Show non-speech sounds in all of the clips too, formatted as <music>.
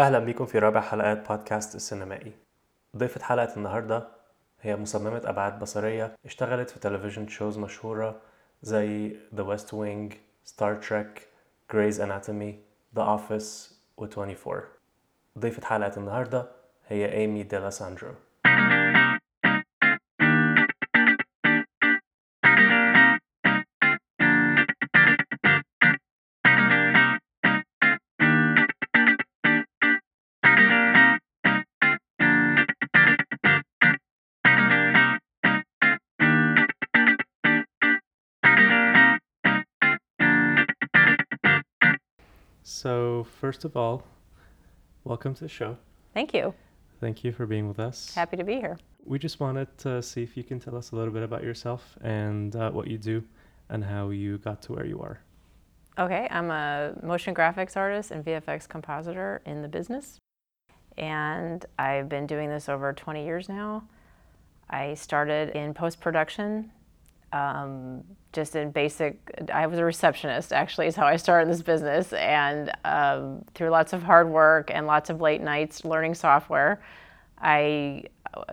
أهلا بيكم في رابع حلقات بودكاست السينمائي. ضيفة حلقة النهاردة هي مصممة أبعاد بصرية اشتغلت في تلفزيون شوز مشهورة زي The West Wing, Star Trek, Grey's Anatomy, The Office و 24 ضيفة حلقة النهاردة هي إيمي ديلا So, first of all, welcome to the show. Thank you. Thank you for being with us. Happy to be here. We just wanted to see if you can tell us a little bit about yourself and uh, what you do and how you got to where you are. Okay, I'm a motion graphics artist and VFX compositor in the business. And I've been doing this over 20 years now. I started in post production, um, just in basic, I was a receptionist actually, is how I started this business. And um, through lots of hard work and lots of late nights learning software, I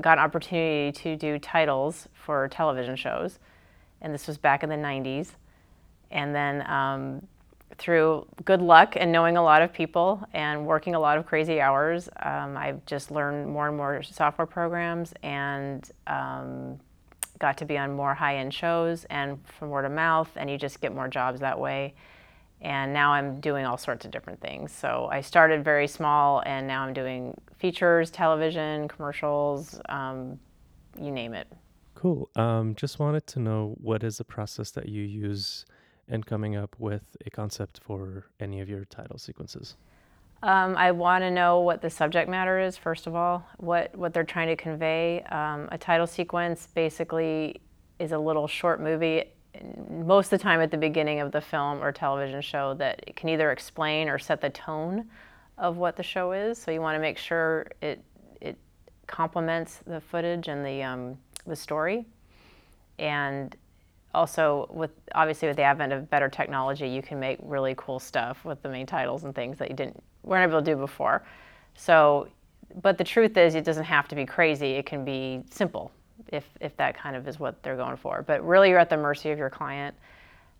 got an opportunity to do titles for television shows. And this was back in the 90s. And then um, through good luck and knowing a lot of people and working a lot of crazy hours, um, I've just learned more and more software programs and um, got to be on more high end shows and from word of mouth, and you just get more jobs that way. And now I'm doing all sorts of different things. So I started very small, and now I'm doing features, television, commercials, um, you name it. Cool. Um, just wanted to know what is the process that you use in coming up with a concept for any of your title sequences? Um, I want to know what the subject matter is, first of all, what, what they're trying to convey. Um, a title sequence basically is a little short movie, most of the time at the beginning of the film or television show, that can either explain or set the tone of what the show is. So you want to make sure it, it complements the footage and the, um, the story. And also with obviously with the advent of better technology you can make really cool stuff with the main titles and things that you didn't weren't able to do before so but the truth is it doesn't have to be crazy it can be simple if if that kind of is what they're going for but really you're at the mercy of your client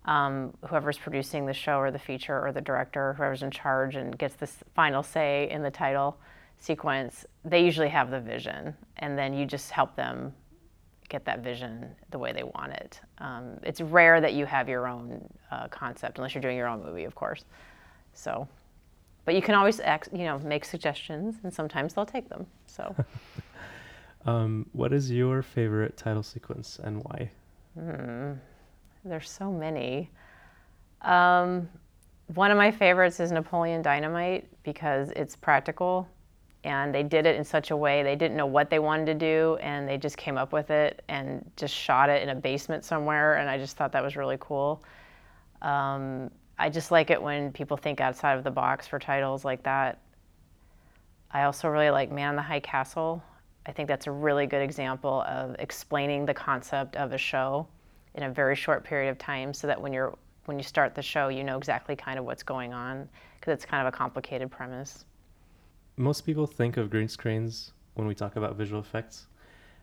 um, whoever's producing the show or the feature or the director whoever's in charge and gets the final say in the title sequence they usually have the vision and then you just help them get that vision the way they want it. Um, it's rare that you have your own uh, concept unless you're doing your own movie, of course. So, but you can always, you know, make suggestions, and sometimes they'll take them. So, <laughs> um, what is your favorite title sequence and why? Hmm. There's so many. Um, one of my favorites is Napoleon Dynamite because it's practical and they did it in such a way they didn't know what they wanted to do and they just came up with it and just shot it in a basement somewhere and i just thought that was really cool um, i just like it when people think outside of the box for titles like that i also really like man the high castle i think that's a really good example of explaining the concept of a show in a very short period of time so that when you're when you start the show you know exactly kind of what's going on because it's kind of a complicated premise most people think of green screens when we talk about visual effects.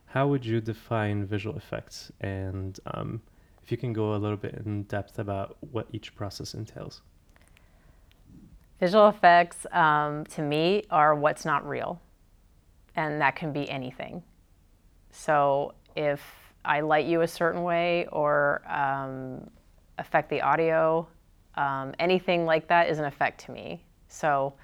How would you define visual effects? And um, if you can go a little bit in depth about what each process entails. Visual effects, um, to me, are what's not real. And that can be anything. So if I light you a certain way or um, affect the audio, um, anything like that is an effect to me. So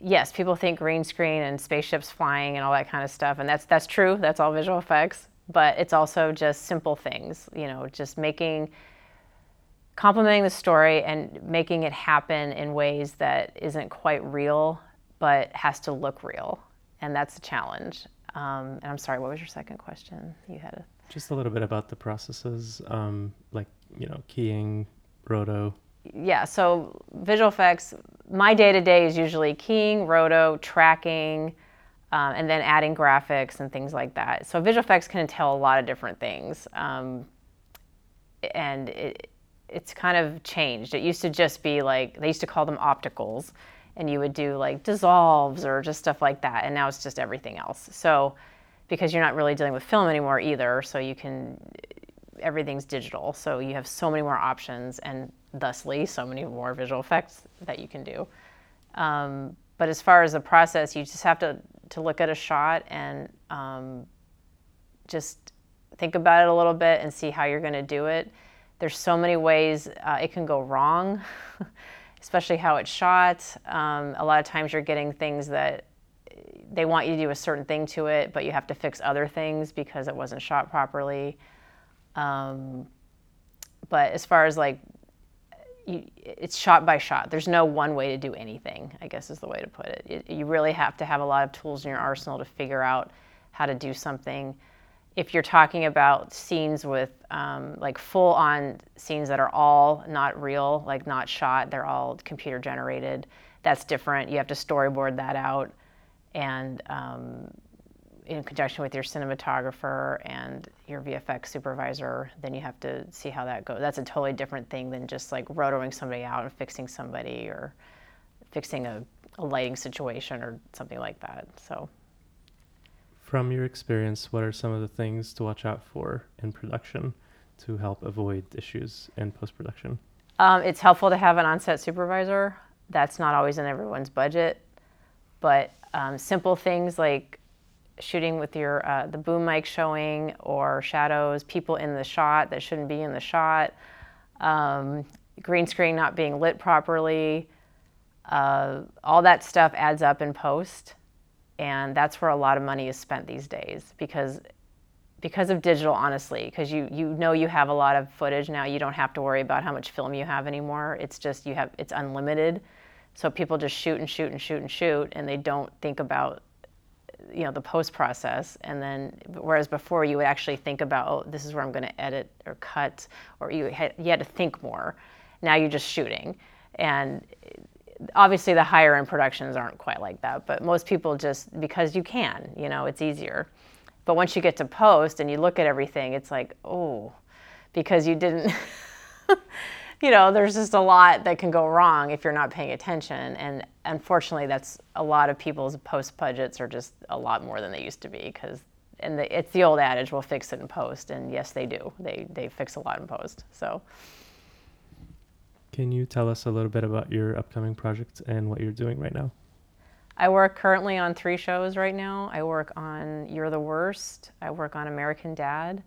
yes, people think green screen and spaceships flying and all that kind of stuff, and that's that's true. That's all visual effects, but it's also just simple things. You know, just making complementing the story and making it happen in ways that isn't quite real, but has to look real, and that's a challenge. Um, and I'm sorry, what was your second question? You had a just a little bit about the processes, um, like you know, keying, roto yeah, so visual effects, my day to day is usually keying, roto, tracking, um, and then adding graphics and things like that. So visual effects can entail a lot of different things. Um, and it, it's kind of changed. It used to just be like, they used to call them opticals. and you would do like dissolves or just stuff like that. And now it's just everything else. So because you're not really dealing with film anymore either, so you can everything's digital. So you have so many more options and thusly so many more visual effects that you can do. Um, but as far as the process, you just have to to look at a shot and um, just think about it a little bit and see how you're going to do it. There's so many ways uh, it can go wrong, <laughs> especially how it's shot. Um, a lot of times you're getting things that they want you to do a certain thing to it, but you have to fix other things because it wasn't shot properly. Um, but as far as like, you, it's shot by shot. There's no one way to do anything, I guess is the way to put it. it. You really have to have a lot of tools in your arsenal to figure out how to do something if you're talking about scenes with um, like full on scenes that are all not real, like not shot, they're all computer generated, that's different. You have to storyboard that out and um, in conjunction with your cinematographer and your VFX supervisor, then you have to see how that goes. That's a totally different thing than just like rotoring somebody out and fixing somebody or fixing a, a lighting situation or something like that. So from your experience, what are some of the things to watch out for in production to help avoid issues in post production? Um, it's helpful to have an on-set supervisor. That's not always in everyone's budget, but um, simple things like shooting with your uh, the boom mic showing or shadows, people in the shot that shouldn't be in the shot, um, green screen not being lit properly, uh, all that stuff adds up in post and that's where a lot of money is spent these days because because of digital honestly because you you know you have a lot of footage now you don't have to worry about how much film you have anymore. It's just you have it's unlimited. So people just shoot and shoot and shoot and shoot and they don't think about you know the post process and then whereas before you would actually think about oh this is where i'm going to edit or cut or you had, you had to think more now you're just shooting and obviously the higher end productions aren't quite like that, but most people just because you can, you know, it's easier. But once you get to post and you look at everything, it's like, oh, because you didn't, <laughs> you know, there's just a lot that can go wrong if you're not paying attention. And unfortunately, that's a lot of people's post budgets are just a lot more than they used to be because. And the, it's the old adage, we'll fix it in post, and yes, they do. They they fix a lot in post. So, can you tell us a little bit about your upcoming projects and what you're doing right now? I work currently on three shows right now. I work on You're the Worst, I work on American Dad,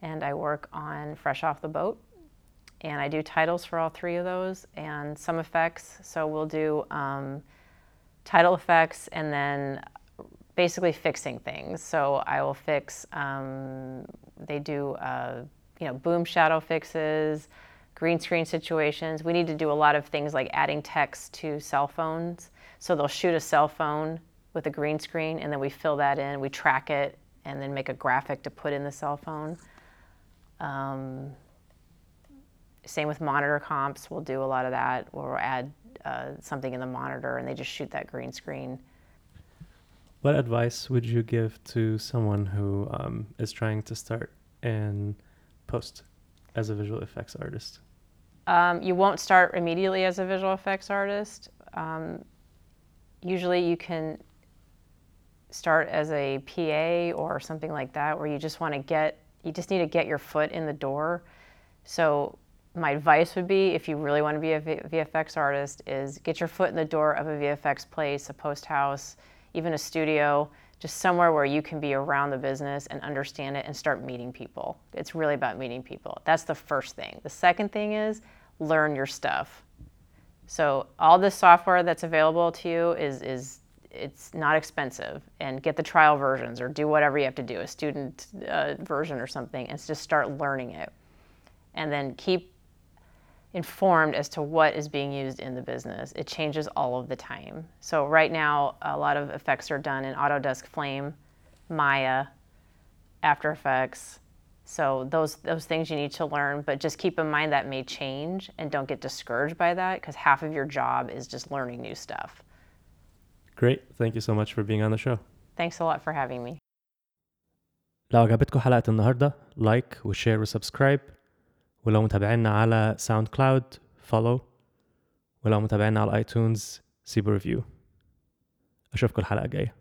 and I work on Fresh Off the Boat. And I do titles for all three of those and some effects. So we'll do um, title effects and then basically fixing things. So I will fix, um, they do, uh, you know, boom shadow fixes green screen situations. We need to do a lot of things like adding text to cell phones. So they'll shoot a cell phone with a green screen and then we fill that in, we track it, and then make a graphic to put in the cell phone. Um, same with monitor comps, we'll do a lot of that, we'll add uh, something in the monitor and they just shoot that green screen. What advice would you give to someone who um, is trying to start in post as a visual effects artist? Um, you won't start immediately as a visual effects artist. Um, usually you can start as a PA or something like that where you just want to get, you just need to get your foot in the door. So my advice would be if you really want to be a VFX artist is get your foot in the door of a VFX place, a post house, even a studio, just somewhere where you can be around the business and understand it and start meeting people. It's really about meeting people. That's the first thing. The second thing is learn your stuff. So all the software that's available to you is is it's not expensive and get the trial versions or do whatever you have to do a student uh, version or something and just start learning it and then keep informed as to what is being used in the business it changes all of the time so right now a lot of effects are done in autodesk flame maya after effects so those those things you need to learn, but just keep in mind that may change and don't get discouraged by that because half of your job is just learning new stuff. Great. Thank you so much for being on the show. Thanks a lot for having me. لو عجبتكم حلقة النهاردة لايك وشير وسبسكرايب ولو متابعينا على ساوند كلاود فولو ولو متابعينا على ايتونز سيبوا ريفيو أشوفكم الحلقة الجاية.